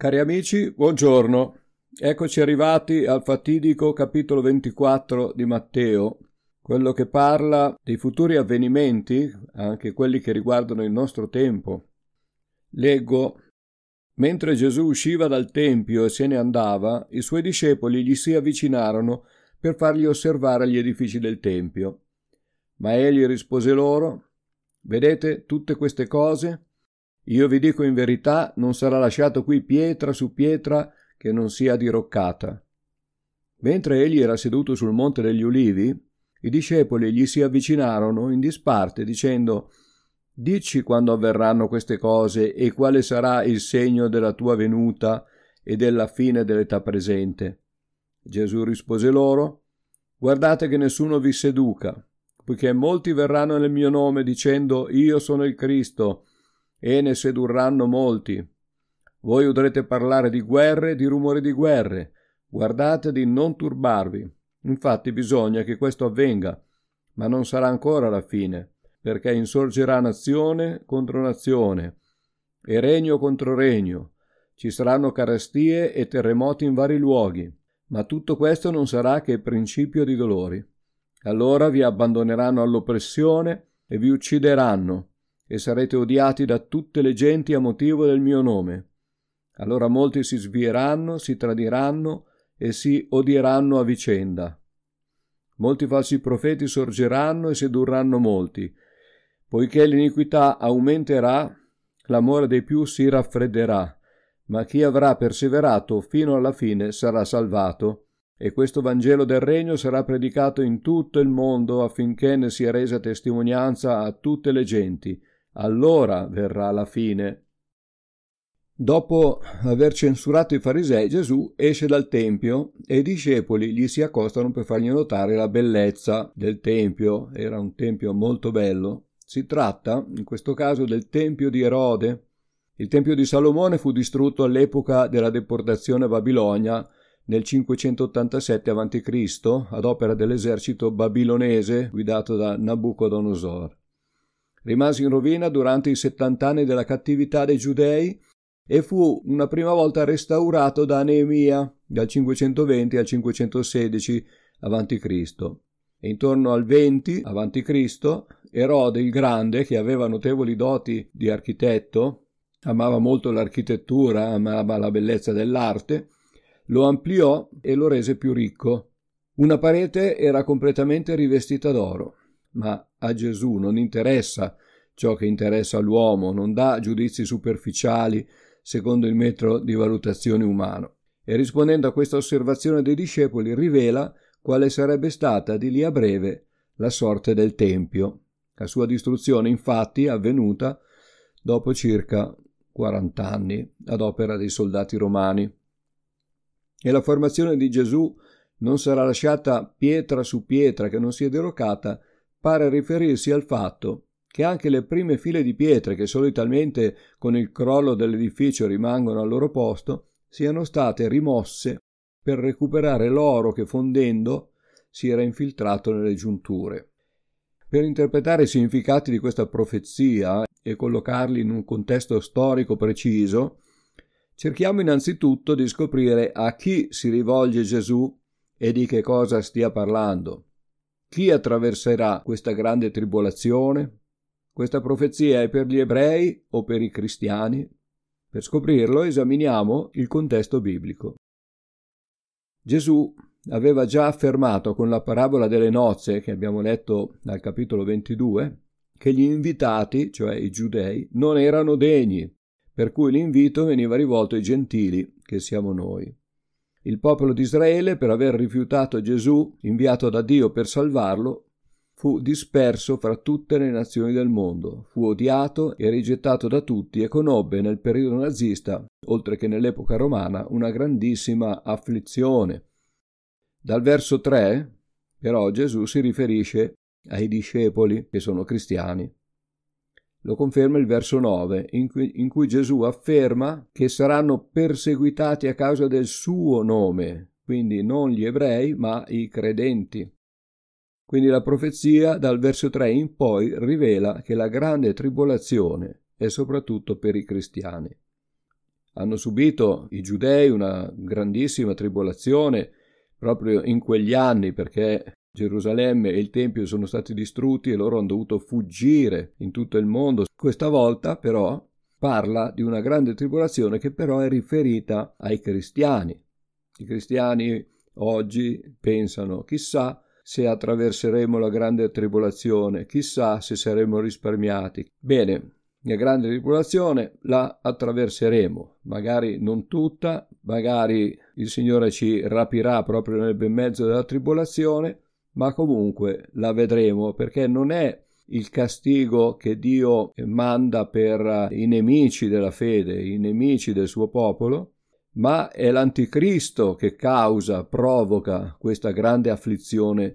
Cari amici, buongiorno. Eccoci arrivati al fatidico capitolo 24 di Matteo, quello che parla dei futuri avvenimenti, anche quelli che riguardano il nostro tempo. Leggo Mentre Gesù usciva dal Tempio e se ne andava, i suoi discepoli gli si avvicinarono per fargli osservare gli edifici del Tempio. Ma egli rispose loro Vedete tutte queste cose? Io vi dico in verità, non sarà lasciato qui pietra su pietra che non sia diroccata. Mentre egli era seduto sul monte degli ulivi, i discepoli gli si avvicinarono in disparte, dicendo Dici quando avverranno queste cose e quale sarà il segno della tua venuta e della fine dell'età presente. Gesù rispose loro Guardate che nessuno vi seduca, poiché molti verranno nel mio nome dicendo Io sono il Cristo, e ne sedurranno molti. Voi udrete parlare di guerre e di rumori di guerre. Guardate di non turbarvi. Infatti bisogna che questo avvenga, ma non sarà ancora la fine, perché insorgerà nazione contro nazione e regno contro regno. Ci saranno carestie e terremoti in vari luoghi, ma tutto questo non sarà che principio di dolori. Allora vi abbandoneranno all'oppressione e vi uccideranno e sarete odiati da tutte le genti a motivo del mio nome. Allora molti si svieranno, si tradiranno e si odieranno a vicenda. Molti falsi profeti sorgeranno e sedurranno molti. Poiché l'iniquità aumenterà, l'amore dei più si raffredderà, ma chi avrà perseverato fino alla fine sarà salvato. E questo Vangelo del Regno sarà predicato in tutto il mondo affinché ne sia resa testimonianza a tutte le genti allora verrà la fine. Dopo aver censurato i farisei, Gesù esce dal Tempio e i discepoli gli si accostano per fargli notare la bellezza del Tempio. Era un Tempio molto bello. Si tratta, in questo caso, del Tempio di Erode. Il Tempio di Salomone fu distrutto all'epoca della deportazione a Babilonia nel 587 a.C. ad opera dell'esercito babilonese guidato da Nabucodonosor rimase in rovina durante i settant'anni della cattività dei giudei e fu una prima volta restaurato da Neemia dal 520 al 516 a.C. E intorno al 20 a.C. Erode il Grande, che aveva notevoli doti di architetto, amava molto l'architettura, amava la bellezza dell'arte, lo ampliò e lo rese più ricco. Una parete era completamente rivestita d'oro ma a Gesù non interessa ciò che interessa all'uomo, non dà giudizi superficiali secondo il metro di valutazione umano. E rispondendo a questa osservazione dei discepoli rivela quale sarebbe stata di lì a breve la sorte del Tempio. La sua distruzione infatti è avvenuta dopo circa 40 anni ad opera dei soldati romani. E la formazione di Gesù non sarà lasciata pietra su pietra che non sia derocata pare riferirsi al fatto che anche le prime file di pietre che solitamente con il crollo dell'edificio rimangono al loro posto siano state rimosse per recuperare l'oro che fondendo si era infiltrato nelle giunture. Per interpretare i significati di questa profezia e collocarli in un contesto storico preciso, cerchiamo innanzitutto di scoprire a chi si rivolge Gesù e di che cosa stia parlando. Chi attraverserà questa grande tribolazione? Questa profezia è per gli ebrei o per i cristiani? Per scoprirlo esaminiamo il contesto biblico. Gesù aveva già affermato con la parabola delle nozze che abbiamo letto dal capitolo 22 che gli invitati, cioè i giudei, non erano degni, per cui l'invito veniva rivolto ai gentili, che siamo noi. Il popolo di Israele, per aver rifiutato Gesù, inviato da Dio per salvarlo, fu disperso fra tutte le nazioni del mondo, fu odiato e rigettato da tutti e conobbe nel periodo nazista, oltre che nell'epoca romana, una grandissima afflizione. Dal verso 3, però, Gesù si riferisce ai discepoli che sono cristiani. Lo conferma il verso 9, in cui, in cui Gesù afferma che saranno perseguitati a causa del suo nome, quindi non gli ebrei, ma i credenti. Quindi la profezia dal verso 3 in poi rivela che la grande tribolazione è soprattutto per i cristiani. Hanno subito i giudei una grandissima tribolazione proprio in quegli anni perché Gerusalemme e il Tempio sono stati distrutti e loro hanno dovuto fuggire in tutto il mondo. Questa volta però parla di una grande tribolazione che però è riferita ai cristiani. I cristiani oggi pensano chissà se attraverseremo la grande tribolazione, chissà se saremo risparmiati. Bene, la grande tribolazione la attraverseremo, magari non tutta, magari il Signore ci rapirà proprio nel ben mezzo della tribolazione, ma comunque la vedremo perché non è il castigo che Dio manda per i nemici della fede, i nemici del suo popolo, ma è l'anticristo che causa, provoca questa grande afflizione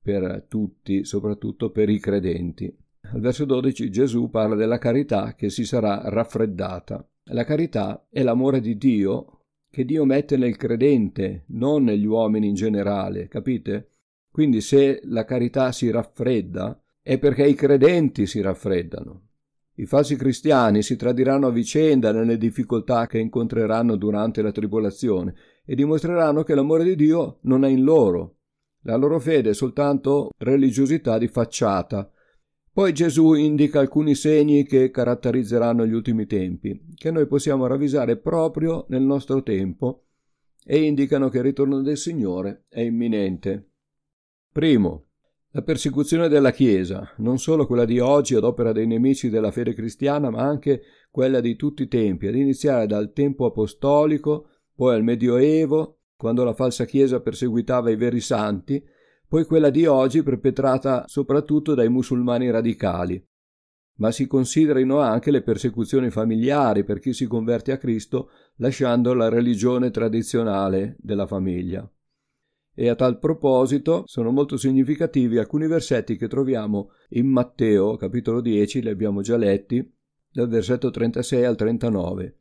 per tutti, soprattutto per i credenti. Al verso 12 Gesù parla della carità che si sarà raffreddata. La carità è l'amore di Dio che Dio mette nel credente, non negli uomini in generale, capite? Quindi se la carità si raffredda è perché i credenti si raffreddano. I falsi cristiani si tradiranno a vicenda nelle difficoltà che incontreranno durante la tribolazione e dimostreranno che l'amore di Dio non è in loro. La loro fede è soltanto religiosità di facciata, poi Gesù indica alcuni segni che caratterizzeranno gli ultimi tempi, che noi possiamo ravvisare proprio nel nostro tempo e indicano che il ritorno del Signore è imminente. Primo, la persecuzione della Chiesa, non solo quella di oggi ad opera dei nemici della fede cristiana, ma anche quella di tutti i tempi, ad iniziare dal tempo apostolico, poi al Medioevo, quando la falsa Chiesa perseguitava i veri santi, poi quella di oggi perpetrata soprattutto dai musulmani radicali. Ma si considerino anche le persecuzioni familiari per chi si converte a Cristo lasciando la religione tradizionale della famiglia. E a tal proposito sono molto significativi alcuni versetti che troviamo in Matteo, capitolo 10, li abbiamo già letti, dal versetto 36 al 39.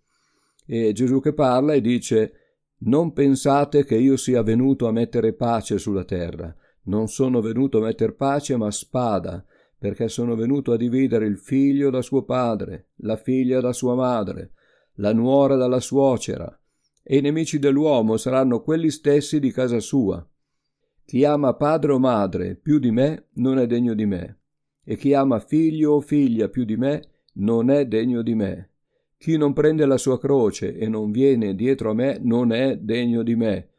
E Gesù che parla e dice Non pensate che io sia venuto a mettere pace sulla terra. Non sono venuto a metter pace ma spada, perché sono venuto a dividere il figlio da suo padre, la figlia da sua madre, la nuora dalla suocera, e i nemici dell'uomo saranno quelli stessi di casa sua. Chi ama padre o madre più di me non è degno di me, e chi ama figlio o figlia più di me non è degno di me. Chi non prende la sua croce e non viene dietro a me non è degno di me.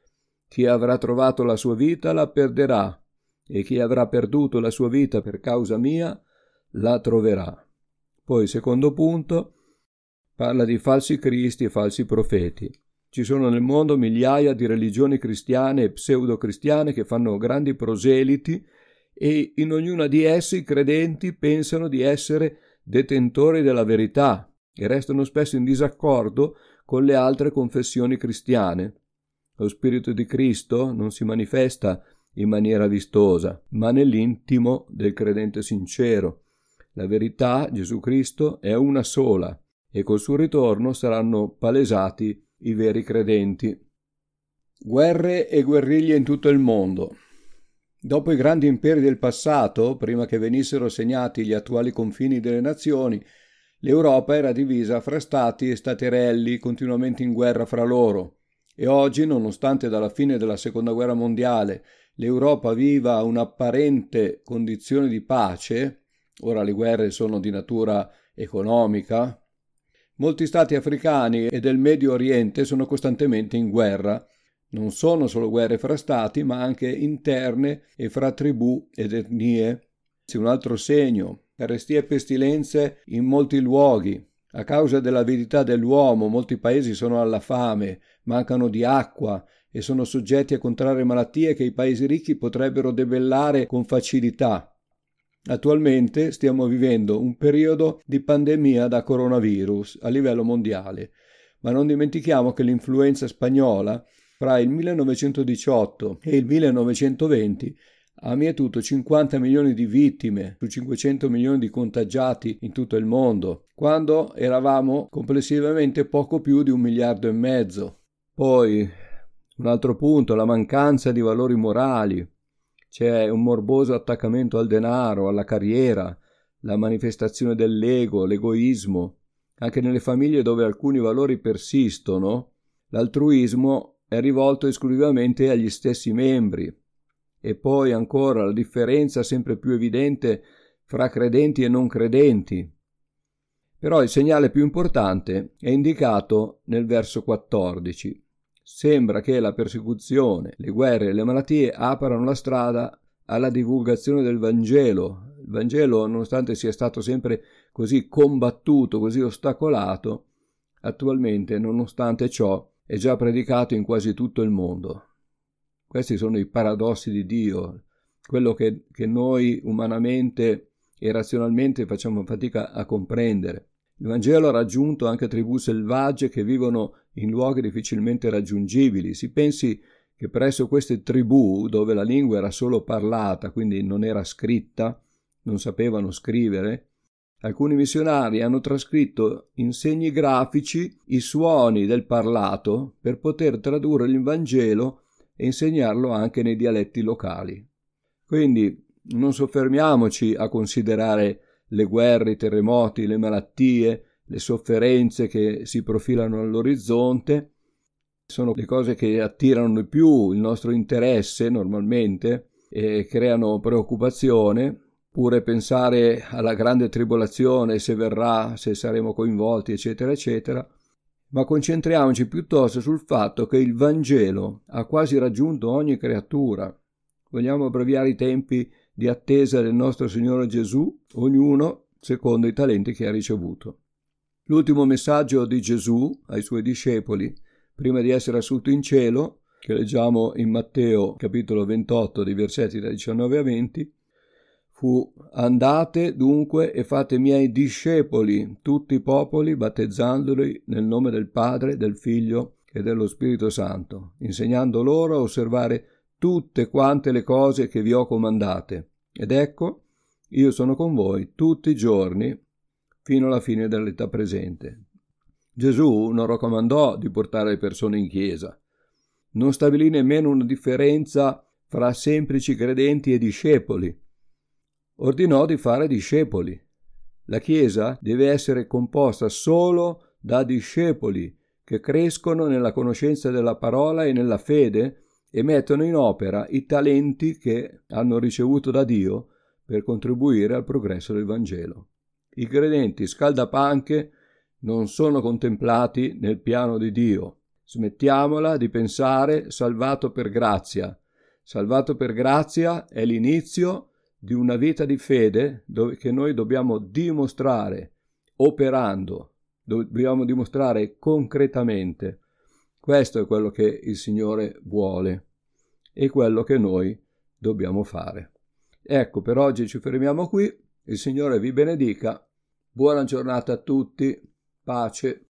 Chi avrà trovato la sua vita la perderà, e chi avrà perduto la sua vita per causa mia la troverà. Poi, secondo punto, parla di falsi cristi e falsi profeti. Ci sono nel mondo migliaia di religioni cristiane e pseudo-cristiane che fanno grandi proseliti e in ognuna di esse i credenti pensano di essere detentori della verità e restano spesso in disaccordo con le altre confessioni cristiane. Lo Spirito di Cristo non si manifesta in maniera vistosa, ma nell'intimo del credente sincero. La verità, Gesù Cristo, è una sola e col suo ritorno saranno palesati i veri credenti. Guerre e guerriglie in tutto il mondo. Dopo i grandi imperi del passato, prima che venissero segnati gli attuali confini delle nazioni, l'Europa era divisa fra stati e staterelli continuamente in guerra fra loro. E oggi, nonostante dalla fine della Seconda Guerra Mondiale l'Europa viva un'apparente condizione di pace, ora le guerre sono di natura economica, molti stati africani e del Medio Oriente sono costantemente in guerra. Non sono solo guerre fra stati, ma anche interne e fra tribù ed etnie. C'è un altro segno, carestie e pestilenze in molti luoghi, a causa dell'avidità dell'uomo molti paesi sono alla fame, mancano di acqua e sono soggetti a contrarre malattie che i paesi ricchi potrebbero debellare con facilità. Attualmente stiamo vivendo un periodo di pandemia da coronavirus a livello mondiale, ma non dimentichiamo che l'influenza spagnola fra il 1918 e il 1920 ha mietuto 50 milioni di vittime su 500 milioni di contagiati in tutto il mondo, quando eravamo complessivamente poco più di un miliardo e mezzo. Poi, un altro punto, la mancanza di valori morali. C'è un morboso attaccamento al denaro, alla carriera, la manifestazione dell'ego, l'egoismo. anche nelle famiglie dove alcuni valori persistono, l'altruismo è rivolto esclusivamente agli stessi membri. E poi ancora la differenza sempre più evidente fra credenti e non credenti. Però il segnale più importante è indicato nel verso 14. Sembra che la persecuzione, le guerre e le malattie aprano la strada alla divulgazione del Vangelo. Il Vangelo, nonostante sia stato sempre così combattuto, così ostacolato, attualmente, nonostante ciò, è già predicato in quasi tutto il mondo. Questi sono i paradossi di Dio, quello che, che noi umanamente e razionalmente facciamo fatica a comprendere. Il Vangelo ha raggiunto anche tribù selvagge che vivono in luoghi difficilmente raggiungibili. Si pensi che presso queste tribù, dove la lingua era solo parlata, quindi non era scritta, non sapevano scrivere, alcuni missionari hanno trascritto in segni grafici i suoni del parlato per poter tradurre il Vangelo e insegnarlo anche nei dialetti locali. Quindi non soffermiamoci a considerare le guerre, i terremoti, le malattie, le sofferenze che si profilano all'orizzonte, sono le cose che attirano di più il nostro interesse normalmente e creano preoccupazione, pure pensare alla grande tribolazione, se verrà, se saremo coinvolti, eccetera, eccetera, ma concentriamoci piuttosto sul fatto che il Vangelo ha quasi raggiunto ogni creatura. Vogliamo abbreviare i tempi di attesa del nostro Signore Gesù, ognuno secondo i talenti che ha ricevuto. L'ultimo messaggio di Gesù ai suoi discepoli prima di essere assunto in cielo, che leggiamo in Matteo capitolo 28 dei versetti da 19 a 20, fu andate dunque e fate miei discepoli tutti i popoli battezzandoli nel nome del Padre, del Figlio e dello Spirito Santo, insegnando loro a osservare tutte quante le cose che vi ho comandate. Ed ecco, io sono con voi tutti i giorni fino alla fine dell'età presente. Gesù non raccomandò di portare le persone in chiesa, non stabilì nemmeno una differenza fra semplici credenti e discepoli. Ordinò di fare discepoli. La Chiesa deve essere composta solo da discepoli che crescono nella conoscenza della parola e nella fede e mettono in opera i talenti che hanno ricevuto da Dio per contribuire al progresso del Vangelo. I credenti scaldapanche non sono contemplati nel piano di Dio. Smettiamola di pensare salvato per grazia. Salvato per grazia è l'inizio di una vita di fede che noi dobbiamo dimostrare operando, dobbiamo dimostrare concretamente. Questo è quello che il Signore vuole e quello che noi dobbiamo fare. Ecco, per oggi ci fermiamo qui. Il Signore vi benedica. Buona giornata a tutti pace